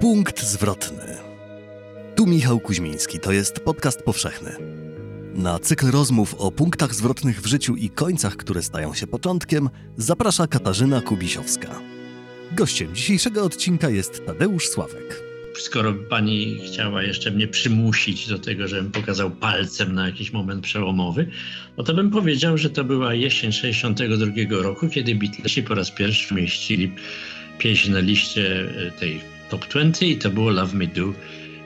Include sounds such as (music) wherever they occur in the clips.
Punkt zwrotny. Tu Michał Kuźmiński, to jest podcast powszechny. Na cykl rozmów o punktach zwrotnych w życiu i końcach, które stają się początkiem, zaprasza Katarzyna Kubisiowska. Gościem dzisiejszego odcinka jest Tadeusz Sławek. Skoro pani chciała jeszcze mnie przymusić do tego, żebym pokazał palcem na jakiś moment przełomowy, no to bym powiedział, że to była jesień 62 roku, kiedy Beatlesi po raz pierwszy umieścili pieśń na liście tej Top 20 i to było Love Me Do.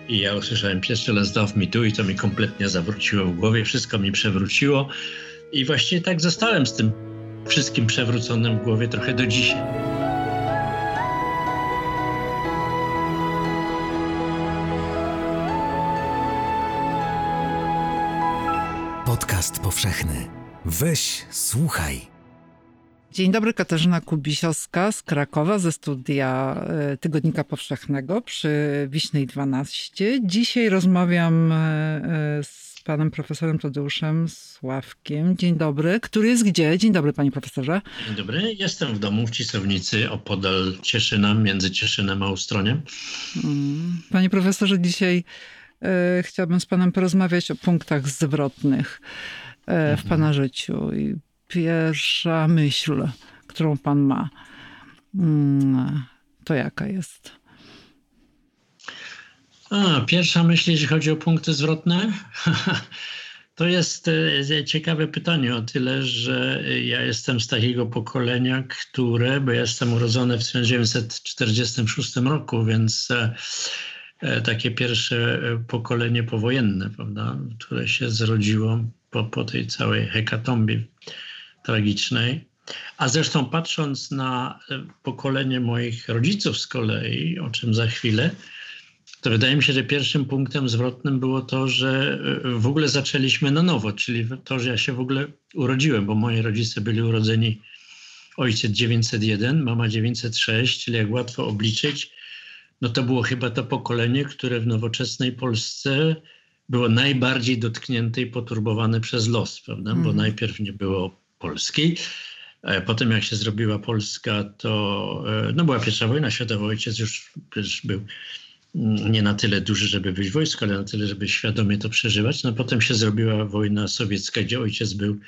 I ja usłyszałem pierwszy raz Love Me Do i to mi kompletnie zawróciło w głowie, wszystko mi przewróciło. I właściwie tak zostałem z tym wszystkim przewróconym w głowie trochę do dzisiaj. Podcast powszechny. Weź, słuchaj. Dzień dobry, Katarzyna Kubisiowska z Krakowa ze studia e, Tygodnika Powszechnego przy Wiśnej 12. Dzisiaj rozmawiam e, e, z panem profesorem Tadeuszem Sławkiem. Dzień dobry. Który jest gdzie? Dzień dobry, panie profesorze. Dzień dobry. Jestem w domu w Cisownicy, opodal Cieszyna, między Cieszynem a Ustroniem. Mm. Panie profesorze, dzisiaj chciałabym z panem porozmawiać o punktach zwrotnych w pana życiu. I pierwsza myśl, którą pan ma, mm, to jaka jest? A, pierwsza myśl, jeśli chodzi o punkty zwrotne, (laughs) to jest e, ciekawe pytanie o tyle, że ja jestem z takiego pokolenia, które, bo jestem urodzony w 1946 roku, więc e, e, takie pierwsze pokolenie powojenne, prawda, które się zrodziło po, po tej całej hekatombie tragicznej. A zresztą patrząc na pokolenie moich rodziców z kolei, o czym za chwilę, to wydaje mi się, że pierwszym punktem zwrotnym było to, że w ogóle zaczęliśmy na nowo, czyli to, że ja się w ogóle urodziłem, bo moi rodzice byli urodzeni ojciec 901, mama 906, czyli jak łatwo obliczyć, no to było chyba to pokolenie, które w nowoczesnej Polsce było najbardziej dotknięte i poturbowane przez los, prawda? Bo mhm. najpierw nie było Polski. Potem jak się zrobiła Polska, to e, no była pierwsza wojna światowa. Ojciec już, już był nie na tyle duży, żeby być w wojsku, ale na tyle, żeby świadomie to przeżywać. No potem się zrobiła wojna sowiecka, gdzie ojciec był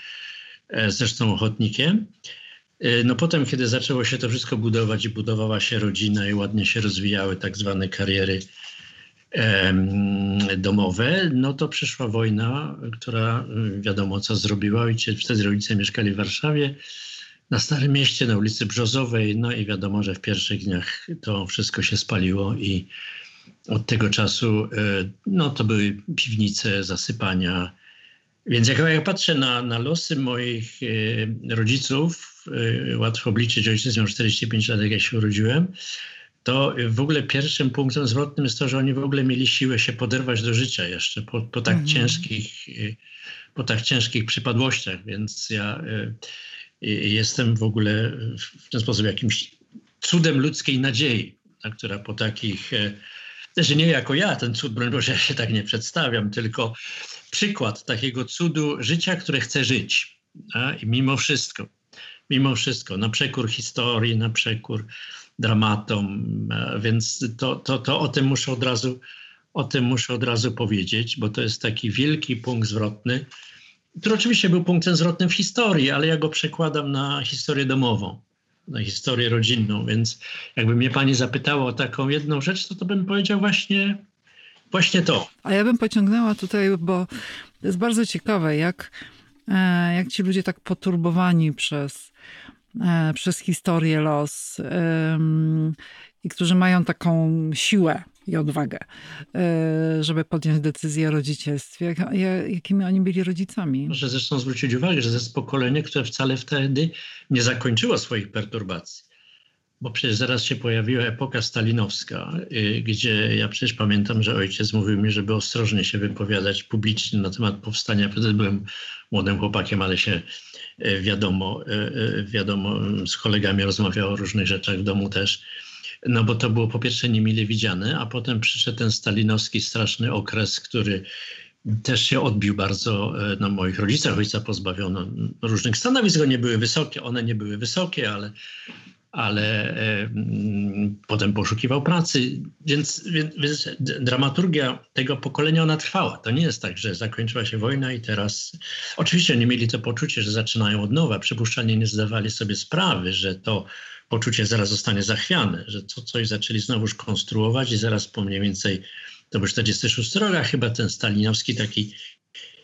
e, zresztą ochotnikiem. E, no potem, kiedy zaczęło się to wszystko budować i budowała się rodzina i ładnie się rozwijały tak zwane kariery domowe, no to przyszła wojna, która y, wiadomo co zrobiła. Ojciec, wtedy rodzice mieszkali w Warszawie, na Starym Mieście, na ulicy Brzozowej, no i wiadomo, że w pierwszych dniach to wszystko się spaliło i od tego czasu y, no to były piwnice, zasypania. Więc jak ja patrzę na, na losy moich y, rodziców, łatwo obliczyć, ojciec miał 45 lat, jak ja się urodziłem, to w ogóle pierwszym punktem zwrotnym jest to, że oni w ogóle mieli siłę się poderwać do życia jeszcze po, po tak, mhm. ciężkich, po tak ciężkich przypadłościach, więc ja y, y, jestem w ogóle w ten sposób jakimś cudem ludzkiej nadziei, która po takich, y, że nie jako ja, ten cud, broń Boże, ja się tak nie przedstawiam, tylko przykład takiego cudu życia, które chce żyć. A? I mimo wszystko, mimo wszystko, na przekór historii, na przekór dramatom, e, więc to, to, to o tym muszę od razu o tym muszę od razu powiedzieć, bo to jest taki wielki punkt zwrotny, który oczywiście był punktem zwrotnym w historii, ale ja go przekładam na historię domową, na historię rodzinną, więc jakby mnie pani zapytała o taką jedną rzecz, to to bym powiedział właśnie, właśnie to. A ja bym pociągnęła tutaj, bo to jest bardzo ciekawe, jak, e, jak ci ludzie tak poturbowani przez przez historię los i którzy mają taką siłę i odwagę, e, żeby podjąć decyzję o rodzicielstwie. Jakimi oni byli rodzicami? Proszę zresztą zwrócić uwagę, że to jest pokolenie, które wcale wtedy nie zakończyło swoich perturbacji. Bo przecież zaraz się pojawiła epoka stalinowska, y, gdzie ja przecież pamiętam, że ojciec mówił mi, żeby ostrożnie się wypowiadać publicznie na temat powstania. Wtedy byłem młodym chłopakiem, ale się E, wiadomo, e, e, wiadomo, z kolegami rozmawiał o różnych rzeczach w domu też. No bo to było po pierwsze niemile widziane, a potem przyszedł ten stalinowski straszny okres, który też się odbił bardzo na moich rodzicach. Ojca pozbawiono różnych stanowisk, nie były wysokie, one nie były wysokie, ale ale potem poszukiwał pracy, więc, więc, więc, dramaturgia tego pokolenia ona trwała. To nie jest tak, że zakończyła się wojna i teraz. Oczywiście nie mieli to poczucie, że zaczynają od nowa. Przypuszczalnie nie zdawali sobie sprawy, że to poczucie zaraz zostanie zachwiane, że coś zaczęli znowuż konstruować i zaraz po mniej więcej to był 46 rok, a chyba ten stalinowski taki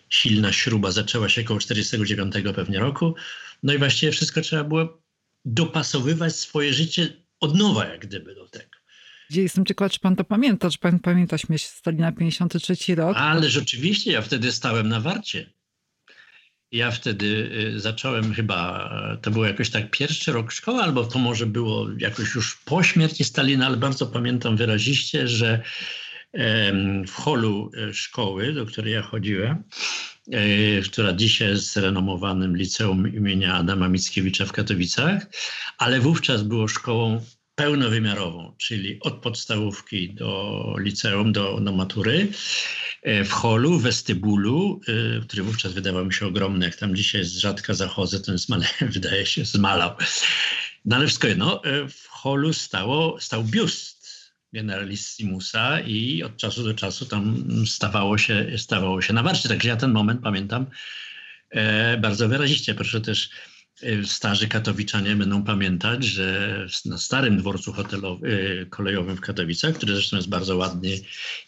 silna śruba zaczęła się około 49 pewnie roku. No i właściwie wszystko trzeba było dopasowywać swoje życie od nowa, jak gdyby do tego. Jestem ciekawa, czy pan to pamięta, czy pan pamięta śmierć Stalina 53 rok? Ale rzeczywiście, ja wtedy stałem na warcie. Ja wtedy y, zacząłem chyba, to był jakoś tak pierwszy rok szkoły, albo to może było jakoś już po śmierci Stalina, ale bardzo pamiętam wyraziście, że w holu e, szkoły, do której ja chodziłem, e, która dzisiaj jest renomowanym liceum imienia Adama Mickiewicza w Katowicach, ale wówczas było szkołą pełnowymiarową, czyli od podstawówki do liceum, do, do matury, e, w holu, westybulu, który wówczas wydawał mi się ogromny, jak tam dzisiaj z rzadka zachodzę, ten zmale, (laughs) wydaje się zmalał. No ale wszystko jedno, w holu stało, stał biust generalissimusa i od czasu do czasu tam stawało się, stawało się na warcie. Także ja ten moment pamiętam e, bardzo wyraziście. Proszę też e, starzy katowiczanie będą pamiętać, że na starym dworcu hotelowym, e, kolejowym w Katowicach, który zresztą jest bardzo ładny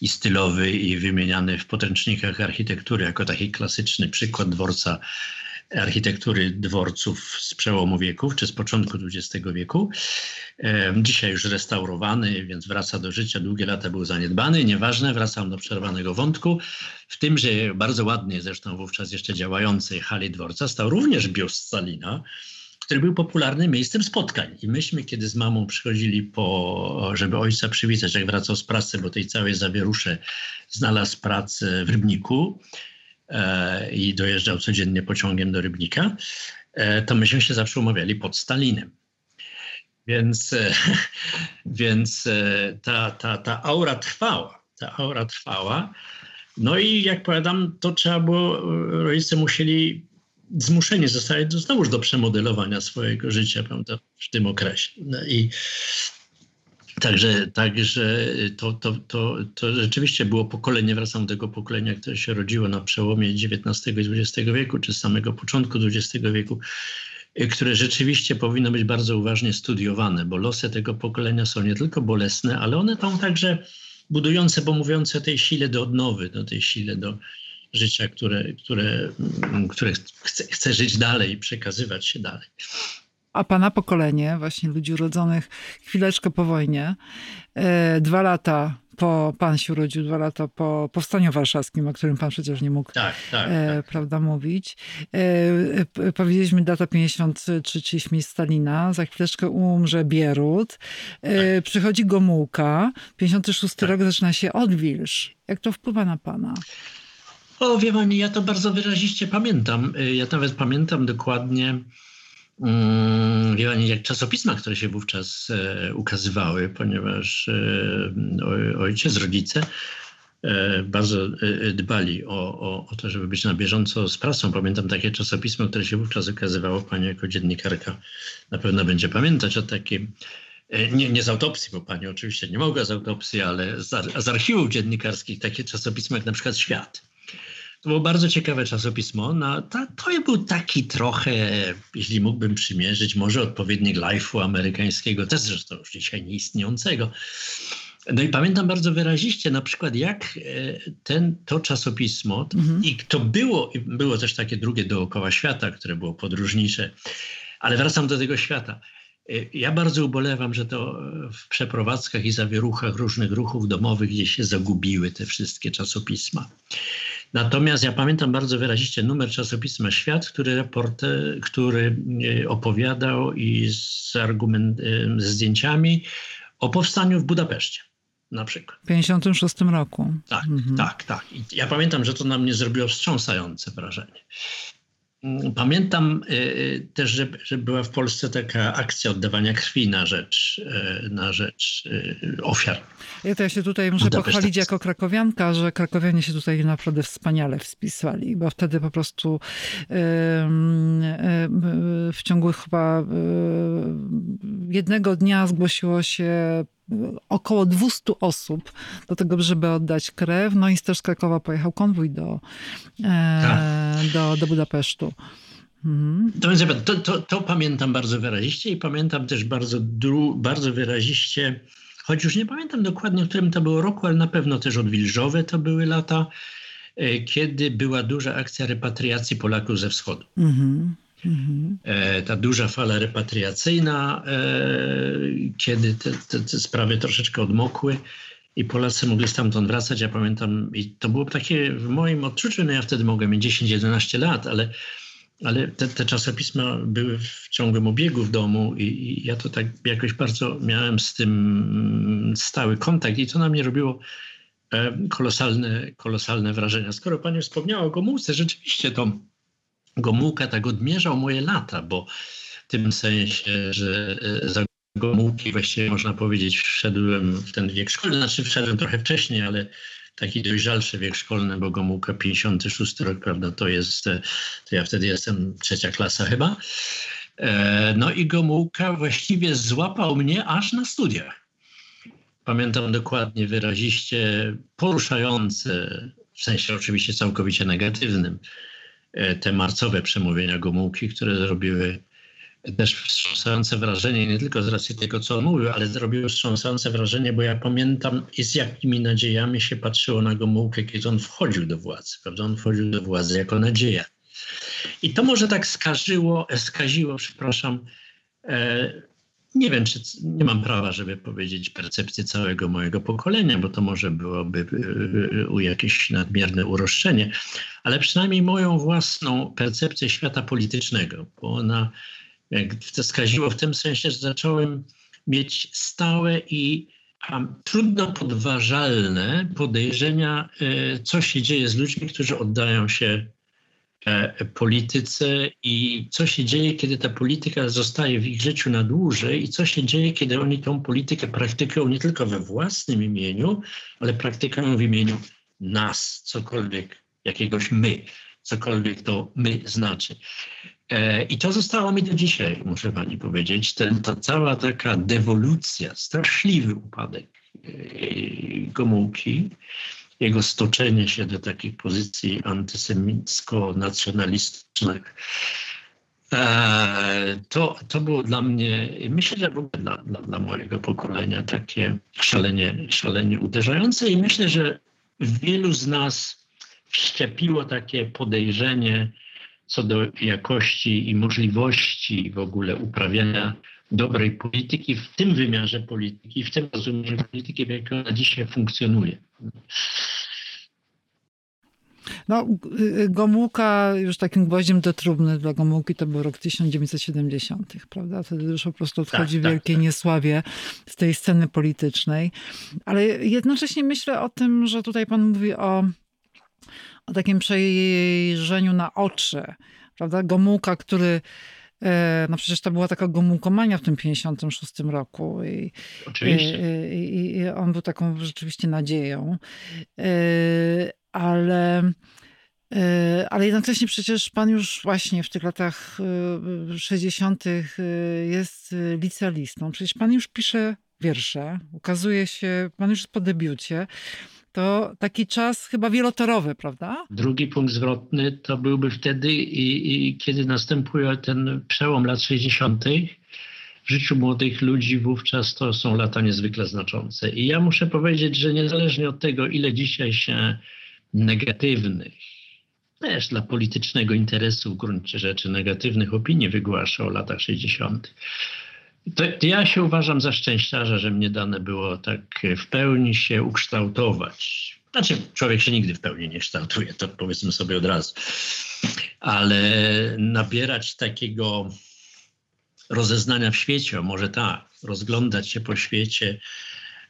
i stylowy i wymieniany w podręcznikach architektury jako taki klasyczny przykład dworca architektury dworców z przełomu wieków, czy z początku XX wieku. Dzisiaj już restaurowany, więc wraca do życia. Długie lata był zaniedbany. Nieważne, wracam do przerwanego wątku. W tym, że bardzo ładnie zresztą wówczas jeszcze działającej hali dworca stał również biust Stalina, który był popularnym miejscem spotkań. I myśmy, kiedy z mamą przychodzili po, żeby ojca przywitać, jak wracał z pracy, bo tej całej zawierusze znalazł pracę w Rybniku, i dojeżdżał codziennie pociągiem do Rybnika, e, to myśmy się zawsze umawiali pod Stalinem. Więc, e, (laughs) więc ta, ta, ta aura trwała. Ta aura trwała. No i jak powiadam, to trzeba było, rodzice musieli zmuszeni zostali znowuż do przemodelowania swojego życia prawda, w tym okresie. No i Także, także to, to, to, to rzeczywiście było pokolenie, wracam do tego pokolenia, które się rodziło na przełomie XIX i XX wieku, czy z samego początku XX wieku, które rzeczywiście powinno być bardzo uważnie studiowane, bo losy tego pokolenia są nie tylko bolesne, ale one są także budujące, bo mówiące o tej sile do odnowy, do tej sile do życia, które, które, które chce, chce żyć dalej i przekazywać się dalej a pana pokolenie, właśnie ludzi urodzonych chwileczkę po wojnie, e, dwa lata po, pan się urodził dwa lata po powstaniu warszawskim, o którym pan przecież nie mógł tak, tak, e, tak. prawda, mówić. E, powiedzieliśmy data 53, czyli śmierć Stalina. Za chwileczkę umrze Bierut. E, tak. Przychodzi Gomułka. 56 tak. rok zaczyna się odwilż. Jak to wpływa na pana? O, wie pani, ja to bardzo wyraziście pamiętam. Ja nawet pamiętam dokładnie jak czasopisma, które się wówczas e, ukazywały, ponieważ e, ojciec, rodzice e, bardzo dbali o, o, o, to, żeby być na bieżąco z prasą. Pamiętam takie czasopismo, które się wówczas ukazywało. Pani jako dziennikarka na pewno będzie pamiętać o takim, nie, nie z autopsji, bo pani oczywiście nie mogła z autopsji, ale z, z archiwów dziennikarskich, takie czasopismo jak na przykład Świat. To było bardzo ciekawe czasopismo. No, to, to był taki trochę, jeśli mógłbym przymierzyć, może odpowiednik life'u amerykańskiego, też zresztą już dzisiaj nieistniejącego. No i pamiętam bardzo wyraziście na przykład, jak e, ten, to czasopismo, mhm. i to było, było też takie drugie dookoła świata, które było podróżnicze, ale wracam do tego świata. E, ja bardzo ubolewam, że to w przeprowadzkach i zawieruchach różnych ruchów domowych gdzieś się zagubiły te wszystkie czasopisma. Natomiast ja pamiętam bardzo wyraziście numer czasopisma Świat, który, raport, który e, opowiadał i z, argument, e, z zdjęciami o powstaniu w Budapeszcie na przykład. W 56 roku. Tak, mhm. tak, tak. I ja pamiętam, że to na mnie zrobiło wstrząsające wrażenie. Mm, pamiętam y, y, też, że, że, była w Polsce taka akcja oddawania krwi na rzecz, y, na rzecz ofiar. Ja to ja się tutaj muszę pochwalić jako krakowianka, że krakowianie się tutaj naprawdę wspaniale wspisali, bo wtedy po prostu w ciągu chyba jednego dnia zgłosiło się około 200 osób do tego, żeby oddać krew. No i też z Krakowa pojechał konwój do, e, tak. do, do Budapesztu. Mhm. To, to, to, pamiętam bardzo wyraziście i pamiętam też bardzo, bardzo wyraziście, choć już nie pamiętam dokładnie, w którym to było roku, ale na pewno też odwilżowe to były lata, e, kiedy była duża akcja repatriacji Polaków ze wschodu. Mhm. Mhm. Ta duża fala repatriacyjna, e, kiedy te, te, te, sprawy troszeczkę odmokły i Polacy mogli stamtąd wracać. Ja pamiętam, i to było takie w moim odczuciu, no ja wtedy mogłem mieć 10-11 lat, ale, ale te, te, czasopisma były w ciągłym obiegu w domu i, i ja to tak jakoś bardzo miałem z tym stały kontakt i to na mnie robiło e, kolosalne, kolosalne wrażenia. Skoro pani wspomniała o Gomułce, rzeczywiście to Gomułka tak odmierzał moje lata, bo w tym sensie, że e, za Gomułki właściwie można powiedzieć wszedłem w ten wiek szkolny, znaczy wszedłem trochę wcześniej, ale taki dojrzalszy wiek szkolny, bo Gomułka 56 rok, prawda, to jest, e, to ja wtedy jestem trzecia klasa chyba. E, no i Gomułka właściwie złapał mnie aż na studiach. Pamiętam dokładnie, wyraziście poruszające, w sensie oczywiście całkowicie negatywnym, E, te marcowe przemówienia Gomułki, które zrobiły też wstrząsające wrażenie, nie tylko z racji tego, co mówił, ale zrobiły wstrząsające wrażenie, bo ja pamiętam, z jakimi nadziejami się patrzyło na Gomułkę, kiedy on wchodził do władzy. Prawda? On wchodził do władzy jako nadzieja. I to może tak skażyło, skaziło, przepraszam, e, nie wiem, czy nie mam prawa, żeby powiedzieć percepcję całego mojego pokolenia, bo to może byłoby y, jakieś nadmierne uroszczenie, ale przynajmniej moją własną percepcję świata politycznego, bo ona skaziło w tym sensie, że zacząłem mieć stałe i trudno podważalne podejrzenia, y, co się dzieje z ludźmi, którzy oddają się E, polityce i co się dzieje, kiedy ta polityka zostaje w ich życiu na dłużej i co się dzieje, kiedy oni tą politykę praktykują nie tylko we własnym imieniu, ale praktykują w imieniu nas, cokolwiek, jakiegoś my, cokolwiek to my znaczy. E, I to zostało mi do dzisiaj, muszę pani powiedzieć. Ten, ta cała taka dewolucja, straszliwy upadek e, Gomułki, jego stoczenie się do takich pozycji antysemicko-nacjonalistycznych. E, to, to było dla mnie, myślę, że w ogóle dla, dla, dla mojego pokolenia takie szalenie, szalenie uderzające i myślę, że wielu z nas wszczepiło takie podejrzenie co do jakości i możliwości w ogóle uprawiania dobrej polityki w tym wymiarze polityki, w tym rozumieniu polityki, w jakiej ona dzisiaj funkcjonuje. No, Gomułka już takim gwoździem do trumny dla Gomułki to był rok 1970, prawda? Wtedy już po prostu odchodzi tak, tak, wielkie tak. niesławie z tej sceny politycznej. Ale jednocześnie myślę o tym, że tutaj pan mówi o, o takim przejrzeniu na oczy, prawda? Gomułka, który E, no przecież to była taka gomułkomania w tym 56 roku. I, Oczywiście. I, I, on był taką rzeczywiście nadzieją. E, ale, e, ale jednocześnie przecież pan już właśnie w tych latach 60. jest licealistą. Przecież pan już pisze wiersze, ukazuje się, pan już jest po debiucie to taki czas chyba wielotorowy, prawda? Drugi punkt zwrotny to byłby wtedy, i, i kiedy następuje ten przełom lat 60. W życiu młodych ludzi wówczas to są lata niezwykle znaczące. I ja muszę powiedzieć, że niezależnie od tego, ile dzisiaj się negatywnych, też dla politycznego interesu w gruncie rzeczy negatywnych opinii wygłasza o latach 60., to, to ja się uważam za szczęściarza, że mnie dane było tak w pełni się ukształtować. Znaczy, człowiek się nigdy w pełni nie kształtuje, to powiedzmy sobie od razu. Ale nabierać takiego rozeznania w świecie, może tak, rozglądać się po świecie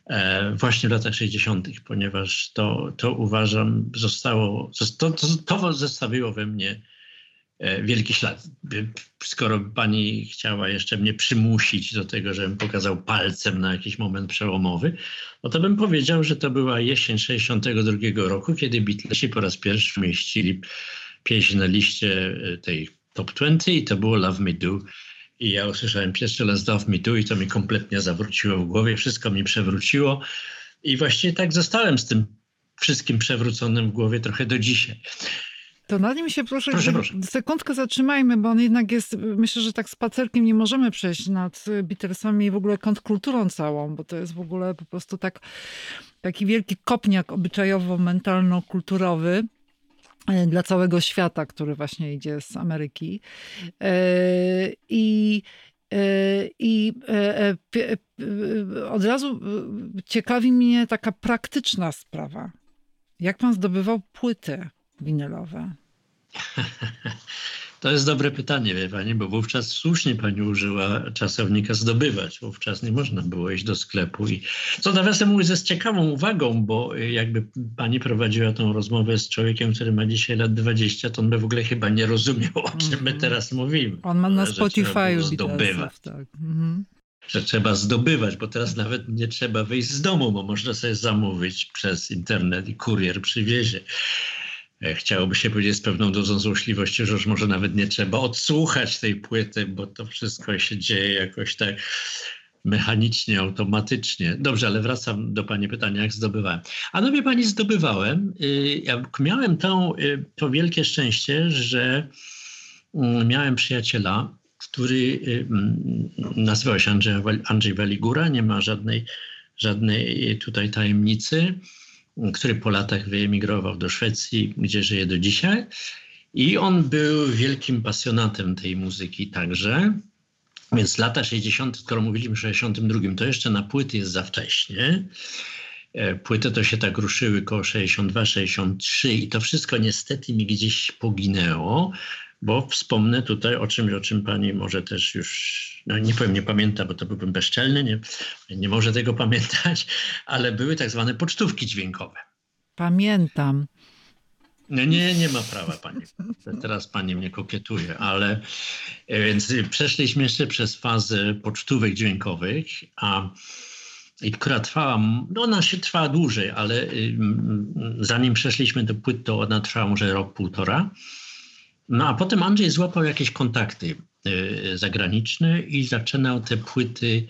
e, właśnie w latach 60., ponieważ to, to uważam zostało, to, to, to zostawiło we mnie wielki ślad. Skoro pani chciała jeszcze mnie przymusić do tego, żebym pokazał palcem na jakiś moment przełomowy, no to bym powiedział, że to była jesień 62 roku, kiedy Beatlesi po raz pierwszy mieścili pieśń na liście e, tej top 20 i to było Love Me Do. I ja usłyszałem pierwszy raz Love Me Do i to mi kompletnie zawróciło w głowie, wszystko mi przewróciło. I właściwie tak zostałem z tym wszystkim przewróconym w głowie trochę do dzisiaj. To nad nim się proszę, proszę, proszę, sekundkę zatrzymajmy, bo on jednak jest, myślę, że tak spacerkiem nie możemy przejść nad Beatlesami i w ogóle kontrkulturą całą, bo to jest w ogóle po prostu tak, taki wielki kopniak obyczajowo-mentalno-kulturowy e, dla całego świata, który właśnie idzie z Ameryki. E, I e, i od razu ciekawi mnie taka praktyczna sprawa. Jak pan zdobywał płyty winylowe? (laughs) To jest dobre pytanie, wie pani, bo wówczas słusznie pani użyła czasownika zdobywać. Wówczas nie można było iść do sklepu. I co nawiasem mówiąc jest ciekawą uwagą, bo jakby pani prowadziła tą rozmowę z człowiekiem, który ma dzisiaj lat 20, to on by w ogóle chyba nie rozumiał, o czym my mhm. teraz mówimy. On ma na Spotify zdobywać. Tak. Mhm że trzeba zdobywać, bo teraz nawet nie trzeba wyjść z domu, bo można sobie zamówić przez internet i kurier przywiezie. E, chciałoby się powiedzieć z pewną dozą złośliwości, że już może nawet nie trzeba odsłuchać tej płyty, bo to wszystko się dzieje jakoś tak mechanicznie, automatycznie. Dobrze, ale wracam do Pani pytania, jak zdobywałem. A no wie Pani, zdobywałem. Y, miałem tą, y, to wielkie szczęście, że mm, miałem przyjaciela, który y, mm, nazywał się Andrzej, Andrzej Waligura, nie ma żadnej, żadnej tutaj tajemnicy który po latach wyemigrował do Szwecji, gdzie żyje do dzisiaj. I on był wielkim pasjonatem tej muzyki także. Więc lata 60., skoro mówiliśmy o 62, to jeszcze na płyty jest za wcześnie. E, płyty to się tak ruszyły koło 62, 63 i to wszystko niestety mi gdzieś poginęło. Bo wspomnę tutaj o czymś, o czym pani może też już, no nie powiem, nie pamięta, bo to byłbym bezczelny, nie, nie może tego pamiętać, ale były tak zwane pocztówki dźwiękowe. Pamiętam. No nie, nie ma prawa pani. Teraz pani mnie kokietuje, ale e, więc przeszliśmy jeszcze przez fazę pocztówek dźwiękowych, a i która trwała, no ona się trwała dłużej, ale zanim przeszliśmy do płyt, to ona trwała może rok, półtora. No a potem Andrzej złapał jakieś kontakty e, zagraniczne i zaczynał te płyty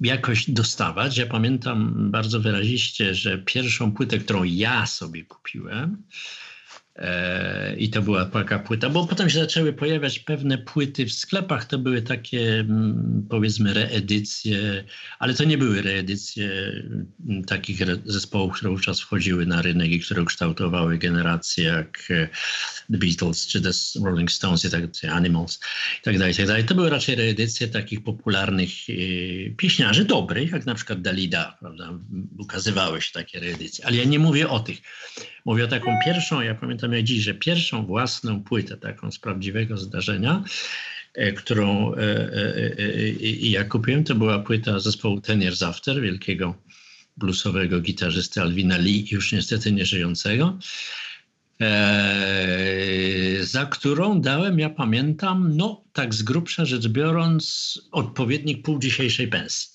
jakoś dostawać. Ja pamiętam bardzo wyraziście, że pierwszą płytę, którą ja sobie kupiłem, I to była taka płyta, bo potem się zaczęły pojawiać pewne płyty w sklepach. To były takie, mm, powiedzmy, reedycje, ale to nie były reedycje mm, takich zespołów, które wówczas wchodziły na rynek i które kształtowały generacje jak e, The Beatles czy The Rolling Stones, i tak, Animals i tak dalej, tak dalej. To były raczej reedycje takich popularnych e, pieśniarzy, dobrych, jak na przykład Dalida, prawda? Ukazywały się takie reedycje. Ale ja nie mówię o tych. Mówię o taką pierwszą, ja pamiętam jak dziś, że pierwszą własną płytę taką z prawdziwego zdarzenia, e, którą e, e, ja kupiłem, to była płyta zespołu Ten Years After, wielkiego bluesowego gitarzysty Alwina Lee, już niestety nieżyjącego, za którą dałem, ja pamiętam, no tak z grubsza rzecz biorąc, odpowiednik pół dzisiejszej pensji.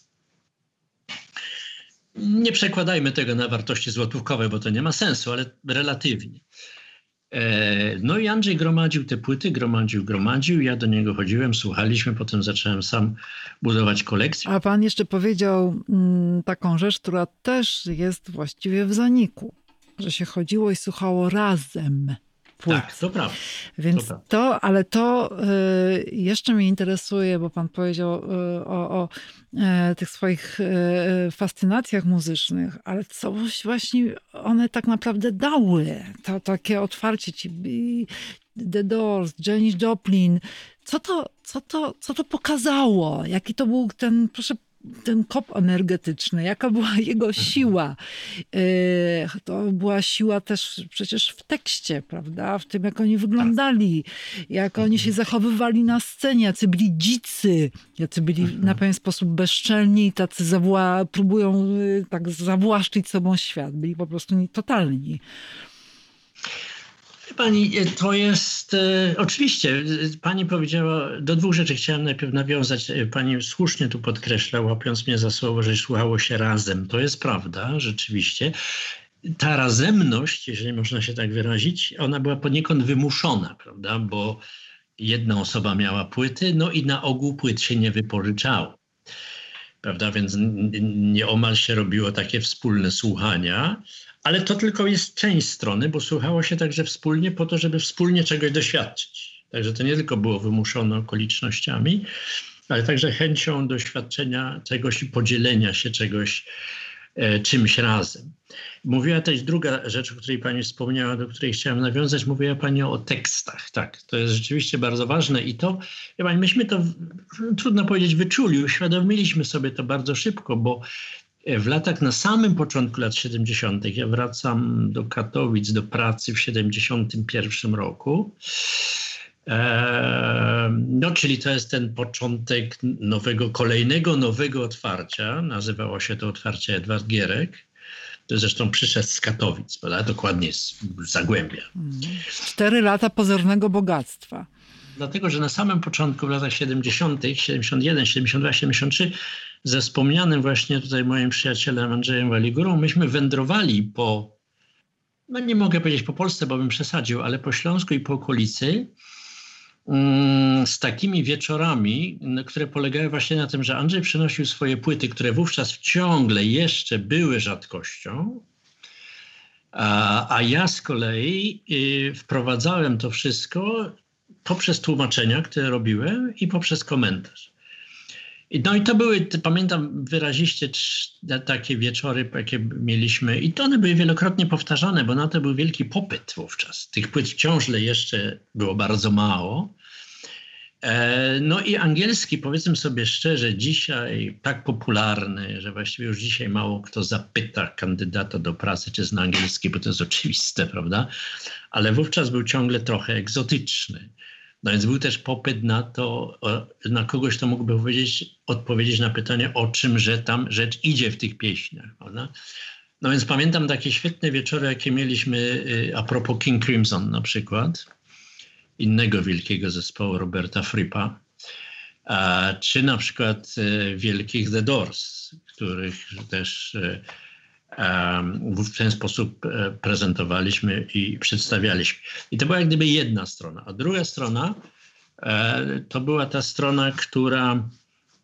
Nie przekładajmy tego na wartości złotówkowe, bo to nie ma sensu, ale relatywnie. E, no i Andrzej gromadził te płyty, gromadził, gromadził. Ja do niego chodziłem, słuchaliśmy, potem zacząłem sam budować kolekcję. A pan jeszcze powiedział mm, taką rzecz, która też jest właściwie w zaniku, że się chodziło i słuchało razem Tak, to prawda. Więc to, to ale to y, jeszcze mnie interesuje, bo pan powiedział y, o, o y, tych swoich fascynacjach muzycznych, ale coś właśnie one tak naprawdę dały. To takie otwarcie ci. The Doors, Janis Joplin. Co to, co, to, co to pokazało? Jaki to był ten, proszę ten kop energetyczny, jaka była (laughs) jego siła. E, to była siła też przecież w tekście, prawda? W tym, jak oni wyglądali, jak oni się zachowywali na scenie, jacy byli dzicy, jacy byli mhm. na pewien sposób bezczelni, tacy zawła, próbują y, tak zawłaszczyć sobą świat. Byli po prostu totalni. Pani, to jest e, oczywiście, pani powiedziała, do dwóch rzeczy chciałem najpierw nawiązać. E, pani słusznie tu podkreśla, łapiąc mnie za słowo, że słuchało się razem. To jest prawda, rzeczywiście. Ta razemność, jeżeli można się tak wyrazić, ona była poniekąd wymuszona, prawda, bo jedna osoba miała płyty, no i na ogół płyt się nie wypożyczało. Prawda, więc nieomal się robiło takie wspólne słuchania, ale to tylko jest część strony, bo słuchało się także wspólnie po to, żeby wspólnie czegoś doświadczyć. Także to nie tylko było wymuszone okolicznościami, ale także chęcią doświadczenia czegoś i podzielenia się czegoś e, czymś razem. Mówiła też druga rzecz, o której Pani wspomniała, do której chciałem nawiązać, mówiła Pani o tekstach. Tak, to jest rzeczywiście bardzo ważne i to, ja Pani, myśmy to, trudno powiedzieć, wyczuli, uświadomiliśmy sobie to bardzo szybko, bo w latach, na samym początku lat 70., ja wracam do Katowic, do pracy w 71 roku. No, czyli to jest ten początek nowego, kolejnego nowego otwarcia. Nazywało się to otwarcie Edward Gierek. To zresztą przyszedł z Katowic, prawda? dokładnie z Zagłębia. Cztery lata pozornego bogactwa. Dlatego, że na samym początku, w latach 70., 71, 72, 73, ze wspomnianym właśnie tutaj moim przyjacielem Andrzejem Waligurą, myśmy wędrowali po, no nie mogę powiedzieć po Polsce, bo bym przesadził, ale po Śląsku i po okolicy mm, z takimi wieczorami, które polegały właśnie na tym, że Andrzej przynosił swoje płyty, które wówczas ciągle jeszcze były rzadkością, a, a ja z kolei y, wprowadzałem to wszystko poprzez tłumaczenia, które robiłem i poprzez komentarz. No i to były, pamiętam wyraziście takie wieczory, jakie mieliśmy i to one były wielokrotnie powtarzane, bo na to był wielki popyt wówczas. Tych płyt wciąż jeszcze było bardzo mało. E, no i angielski, powiedzmy sobie szczerze, dzisiaj tak popularny, że właściwie już dzisiaj mało kto zapyta kandydata do pracy, czy zna angielski, bo to jest oczywiste, prawda? Ale wówczas był ciągle trochę egzotyczny. No więc był też popyt na to, na kogoś, kto mógłby powiedzieć, odpowiedzieć na pytanie, o czym że tam rzecz idzie w tych pieśniach. Prawda? No więc pamiętam takie świetne wieczory, jakie mieliśmy y, a propos King Crimson na przykład, innego wielkiego zespołu Roberta Frippa, czy na przykład y, wielkich The Doors, których też y, w ten sposób e, prezentowaliśmy i przedstawialiśmy. I to była jak gdyby jedna strona. A druga strona e, to była ta strona, która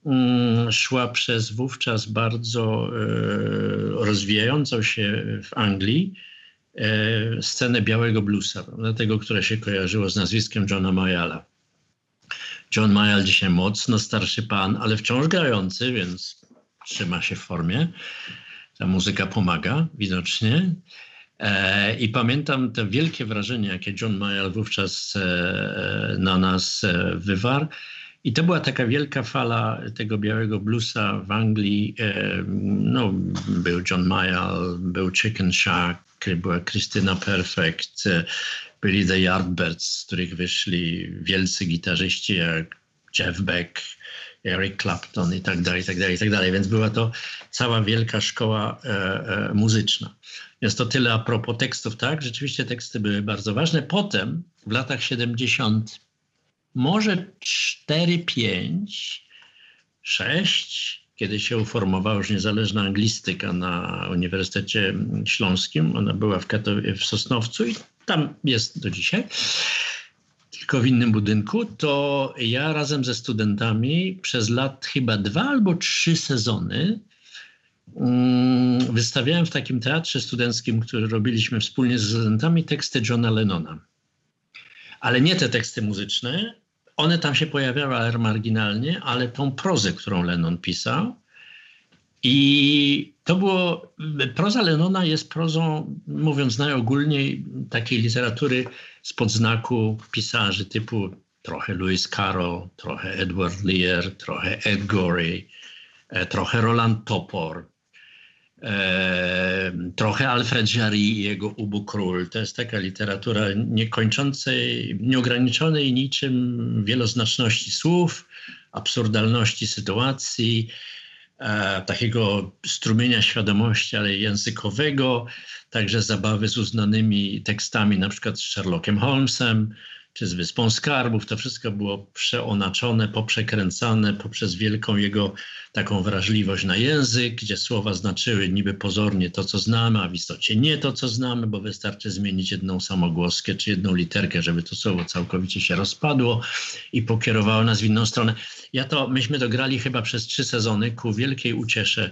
mm, szła przez wówczas bardzo e, rozwijającą się w Anglii scenę białego bluesa, tego, które się kojarzyło z nazwiskiem Johna Mayala. John Mayall dzisiaj mocno starszy pan, ale wciąż grający, więc trzyma się w formie ta muzyka pomaga widocznie. E, I pamiętam to wielkie wrażenie, jakie John Mayall wówczas e, na nas e, wywarł. I to była taka wielka fala tego białego bluesa w Anglii. No, był John Mayall, był Chicken Shack, była Krystyna Perfect, byli The Yardbirds, z których wyszli wielcy gitarzyści jak Jeff Beck, Eric Clapton i tak dalej, i tak dalej, i tak dalej. Więc była to cała wielka szkoła e, e, muzyczna. Jest to tyle a propos tekstów, tak? Rzeczywiście teksty były bardzo ważne. Potem w latach 70, może 4, 5, 6, kiedy się uformowała już niezależna anglistyka na Uniwersytecie Śląskim, ona była w, Katow- w Sosnowcu i tam jest do dzisiaj tylko w innym budynku, to ja razem ze studentami przez lat chyba dwa albo trzy sezony um, wystawiałem w takim teatrze studenckim, który robiliśmy wspólnie z studentami, teksty Johna Lennona. Ale nie te teksty muzyczne, one tam się pojawiały, ale marginalnie, ale tą prozę, którą Lennon pisał. I to było, proza Lennona jest prozą, mówiąc najogólniej, takiej literatury z podznaku pisarzy typu trochę Lewis Carroll, trochę Edward Lear, trochę Ed Gorey, e, trochę Roland Topor, e, trochę Alfred Jarry i jego Ubu Król. To jest taka literatura niekończącej, nieograniczonej niczym wieloznaczności słów, absurdalności sytuacji, e, takiego strumienia świadomości, ale językowego, także zabawy z uznanymi tekstami, na przykład z Sherlockiem Holmesem, czy z Wyspą Skarbów. To wszystko było przeonaczone, poprzekręcane poprzez wielką jego taką wrażliwość na język, gdzie słowa znaczyły niby pozornie to, co znamy, a w istocie nie to, co znamy, bo wystarczy zmienić jedną samogłoskę czy jedną literkę, żeby to słowo całkowicie się rozpadło i pokierowało nas w inną stronę. Ja to, myśmy to grali chyba przez trzy sezony ku wielkiej uciesze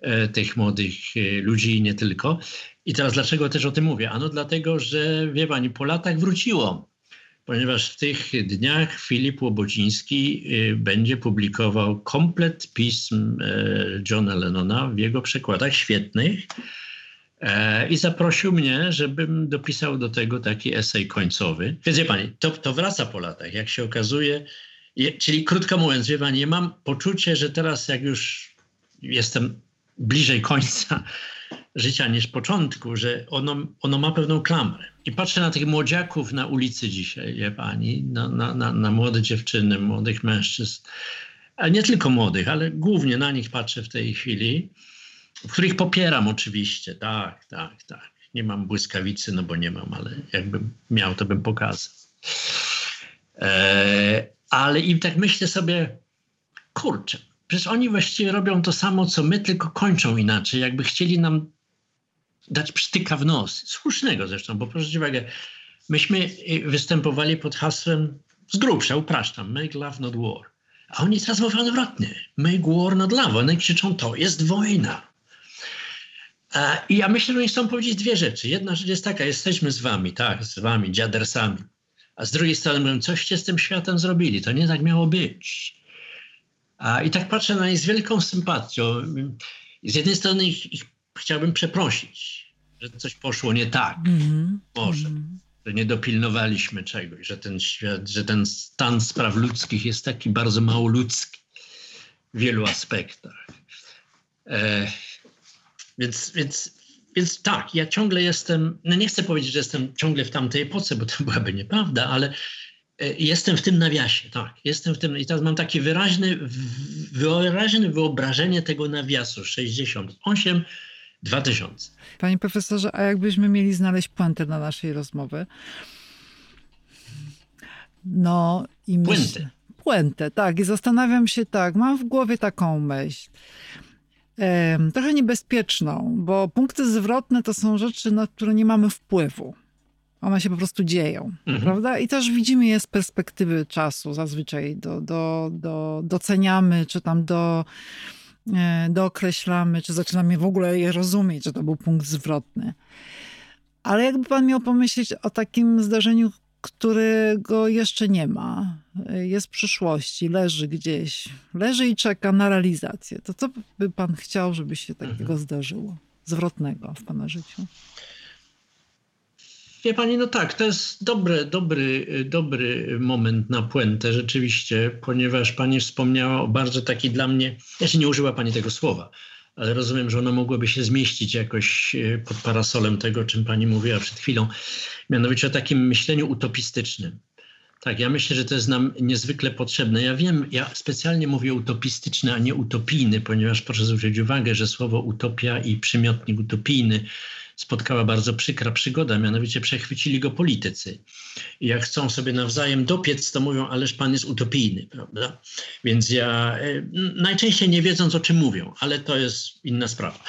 e, tych młodych e, ludzi i nie tylko. I teraz dlaczego też o tym mówię? Ano dlatego, że wie pani, po latach wróciło ponieważ w tych dniach Filip Łobodziński y, będzie publikował komplet pism e, Johna Lennona w jego przekładach świetnych e, i zaprosił mnie, żebym dopisał do tego taki esej końcowy. Więc wie pani, to, to wraca po latach, jak się okazuje. Czyli krótko mówiąc, wie pani, mam poczucie, że teraz jak już jestem bliżej końca, życia niż początku, że ono, ono ma pewną klamrę. I patrzę na tych młodziaków na ulicy dzisiaj, wie pani, na, na, na, na młode dziewczyny, młodych mężczyzn, a nie tylko młodych, ale głównie na nich patrzę w tej chwili, w których popieram oczywiście, tak, tak, tak. Nie mam błyskawicy, no bo nie mam, ale jakbym miał, to bym pokazał. E, ale i tak myślę sobie, kurczę, przecież oni właściwie robią to samo, co my, tylko kończą inaczej. Jakby chcieli nam dać przytyka w nos. Słusznego zresztą, bo proszę uwagę, myśmy y, występowali pod hasłem z grubsza, upraszczam, make love not war. A oni teraz mówią odwrotnie, make war not love. One krzyczą, to jest wojna. I ja myślę, że oni chcą powiedzieć dwie rzeczy. Jedna rzecz jest taka, jesteśmy z wami, tak, z wami, dziadersami. A z drugiej strony mówią, coście z tym światem zrobili, to nie tak miało być. A, I tak patrzę na nich z wielką sympatią. Z jednej strony ich, ich chciałbym przeprosić, że coś poszło nie tak. Mm, Może. Mm. Że nie dopilnowaliśmy czegoś, że ten świat, że ten stan spraw ludzkich jest taki bardzo mało ludzki w wielu aspektach. E, więc, więc, więc tak, ja ciągle jestem, no nie chcę powiedzieć, że jestem ciągle w tamtej epoce, bo to (laughs) byłaby nieprawda, ale e, jestem w tym nawiasie, tak. Jestem w tym i teraz mam takie wyraźne, wyraźne wyobrażenie tego nawiasu 68 2000. Panie profesorze, a jakbyśmy mieli znaleźć puentę na naszej rozmowy? No i myślę... Puentę, tak. I zastanawiam się tak, mam w głowie taką myśl. trochę niebezpieczną, bo punkty zwrotne to są rzeczy, na które nie mamy wpływu. One się po prostu dzieją, mhm. prawda? I też widzimy je z perspektywy czasu. Zazwyczaj do, do, do, doceniamy, czy tam do dookreślamy, czy zaczynamy w ogóle je rozumieć, że to był punkt zwrotny. Ale jakby pan miał pomyśleć o takim zdarzeniu, którego jeszcze nie ma, e, jest w przyszłości, leży gdzieś, leży i czeka na realizację, to co by pan chciał, żeby się takiego mhm. zdarzyło, zwrotnego w pana życiu? Wie pani, no tak, to jest dobry, dobry, dobry moment na puentę rzeczywiście, ponieważ pani wspomniała o bardzo taki dla mnie, ja się nie użyła pani tego słowa, ale rozumiem, że ono mogłoby się zmieścić jakoś e, pod parasolem tego, o czym pani mówiła przed chwilą, mianowicie o takim myśleniu utopistycznym. Tak, ja myślę, że to jest nam niezwykle potrzebne. Ja wiem, ja specjalnie mówię utopistyczny, a nie utopijny, ponieważ proszę zwrócić uwagę, że słowo utopia i przymiotnik utopijny spotkała bardzo przykra przygoda, mianowicie przechwycili go politycy. I jak chcą sobie nawzajem dopiec, to mówią, ależ pan jest utopijny, prawda? Więc ja e, najczęściej nie wiedząc o czym mówią, ale to jest inna sprawa.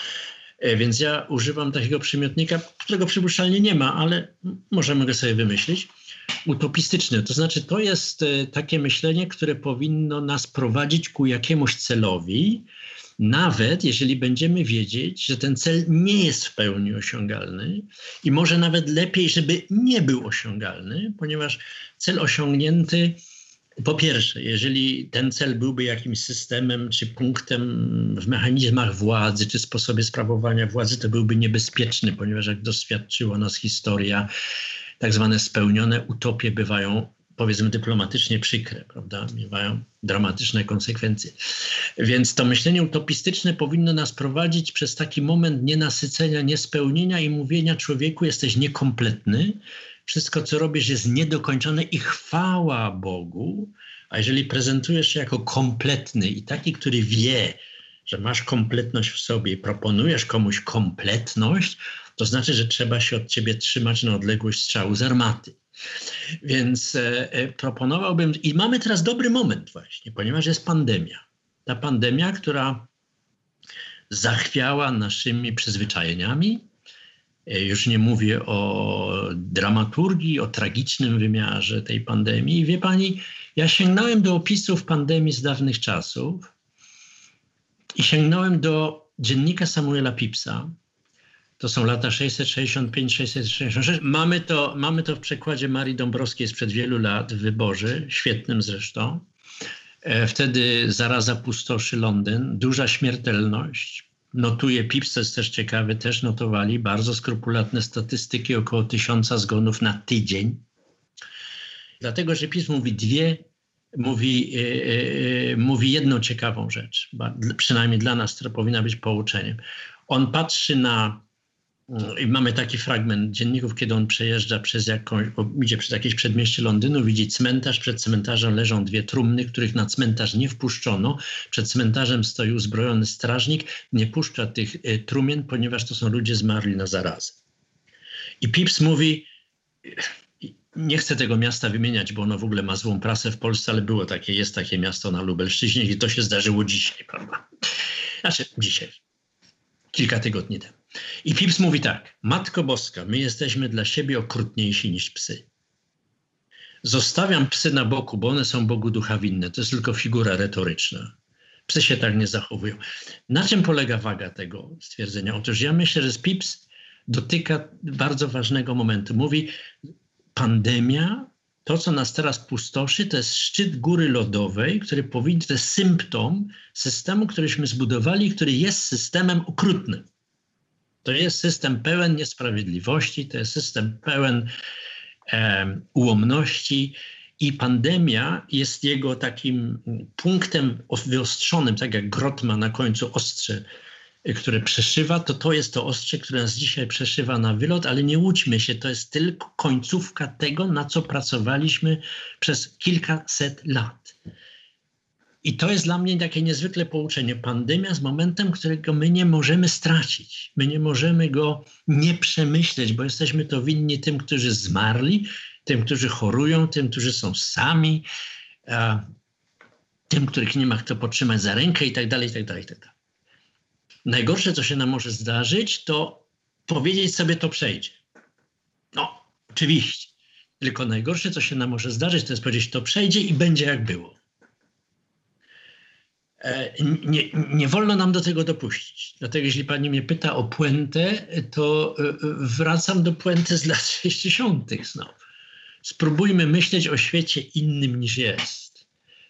E, więc ja używam takiego przymiotnika, którego przypuszczalnie nie ma, ale możemy go sobie wymyślić. Utopistyczny, to znaczy to jest e, takie myślenie, które powinno nas prowadzić ku jakiemuś celowi, nawet jeżeli będziemy wiedzieć, że ten cel nie jest w pełni osiągalny i może nawet lepiej, żeby nie był osiągalny, ponieważ cel osiągnięty, po pierwsze, jeżeli ten cel byłby jakimś systemem czy punktem w mechanizmach władzy czy sposobie sprawowania władzy, to byłby niebezpieczny, ponieważ jak doświadczyła nas historia, tak zwane spełnione utopie bywają powiedzmy dyplomatycznie przykre, prawda? Miewają dramatyczne konsekwencje. Więc to myślenie utopistyczne powinno nas prowadzić przez taki moment nienasycenia, niespełnienia i mówienia człowieku jesteś niekompletny, wszystko co robisz jest niedokończone i chwała Bogu, a jeżeli prezentujesz się jako kompletny i taki, który wie, że masz kompletność w sobie i proponujesz komuś kompletność, to znaczy, że trzeba się od ciebie trzymać na odległość strzału z armaty. Więc e, e, proponowałbym, i mamy teraz dobry moment właśnie, ponieważ jest pandemia. Ta pandemia, która zachwiała naszymi przyzwyczajeniami. E, już nie mówię o dramaturgii, o tragicznym wymiarze tej pandemii. Wie pani, ja sięgnąłem do opisów pandemii z dawnych czasów i sięgnąłem do dziennika Samuela Pipsa, to są lata 665-666. Mamy to, mamy to w przekładzie Marii Dąbrowskiej sprzed wielu lat w wyborze, świetnym zresztą. E, wtedy zaraza pustoszy Londyn, duża śmiertelność. Notuje Pips, to jest też ciekawy, też notowali bardzo skrupulatne statystyki, około tysiąca zgonów na tydzień. Dlatego, że PiS mówi dwie, mówi, yy, mówi jedną ciekawą rzecz, przynajmniej dla nas, która powinna być pouczeniem. On patrzy na i mamy taki fragment dzienników, kiedy on przejeżdża przez jakąś, idzie przez jakieś przedmieście Londynu, widzi cmentarz, przed cmentarzem leżą dwie trumny, których na cmentarz nie wpuszczono. Przed cmentarzem stoi uzbrojony strażnik, nie puszcza tych y, trumien, ponieważ to są ludzie zmarli na zarazę. I Pips mówi, nie chcę tego miasta wymieniać, bo ono w ogóle ma złą prasę w Polsce, ale było takie, jest takie miasto na Lubelszczyźnie i to się zdarzyło dzisiaj, prawda? Znaczy dzisiaj, kilka tygodni temu. I Pips mówi tak: Matko Boska, my jesteśmy dla siebie okrutniejsi niż psy. Zostawiam psy na boku, bo one są Bogu ducha winne. To jest tylko figura retoryczna. Psy się tak nie zachowują. Na czym polega waga tego stwierdzenia? Otóż ja myślę, że Pips dotyka bardzo ważnego momentu. Mówi, pandemia, to co nas teraz pustoszy, to jest szczyt góry lodowej, który powinien, to jest symptom systemu, któryśmy zbudowali, który jest systemem okrutnym. To jest system pełen niesprawiedliwości, to jest system pełen e, ułomności i pandemia jest jego takim punktem wyostrzonym, tak jak grot ma na końcu ostrze, które przeszywa, to to jest to ostrze, które nas dzisiaj przeszywa na wylot, ale nie łudźmy się, to jest tylko końcówka tego, na co pracowaliśmy przez kilkaset lat. I to jest dla mnie takie niezwykle pouczenie. Pandemia jest momentem, którego my nie możemy stracić. My nie możemy go nie przemyśleć, bo jesteśmy to winni tym, którzy zmarli, tym, którzy chorują, tym, którzy są sami, tym, których nie ma kto potrzymać za rękę i tak dalej, i tak dalej, i tak dalej. Najgorsze, co się nam może zdarzyć, to powiedzieć sobie, to przejdzie. No, oczywiście. Tylko najgorsze, co się nam może zdarzyć, to jest powiedzieć, to przejdzie i będzie jak było. E, nie, nie wolno nam do tego dopuścić. Dlatego jeśli pani mnie pyta o puentę, to e, wracam do puenty z lat (laughs) 60. znowu. Spróbujmy myśleć o świecie innym niż jest.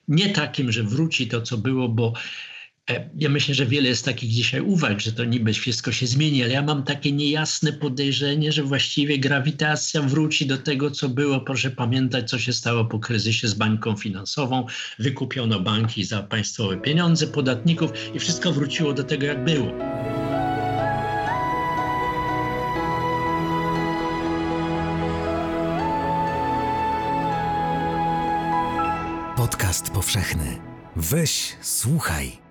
Nie takim, że wróci to, co było, bo E, ja myślę, że wiele jest takich dzisiaj uwag, że to niby wszystko się zmieni, ale ja mam takie niejasne podejrzenie, że właściwie grawitacja wróci do tego, co było. Proszę pamiętać, co się stało po kryzysie z bańką finansową. Wykupiono banki za państwowe pieniądze podatników i wszystko wróciło do tego, jak było. Podcast powszechny. Weź, słuchaj.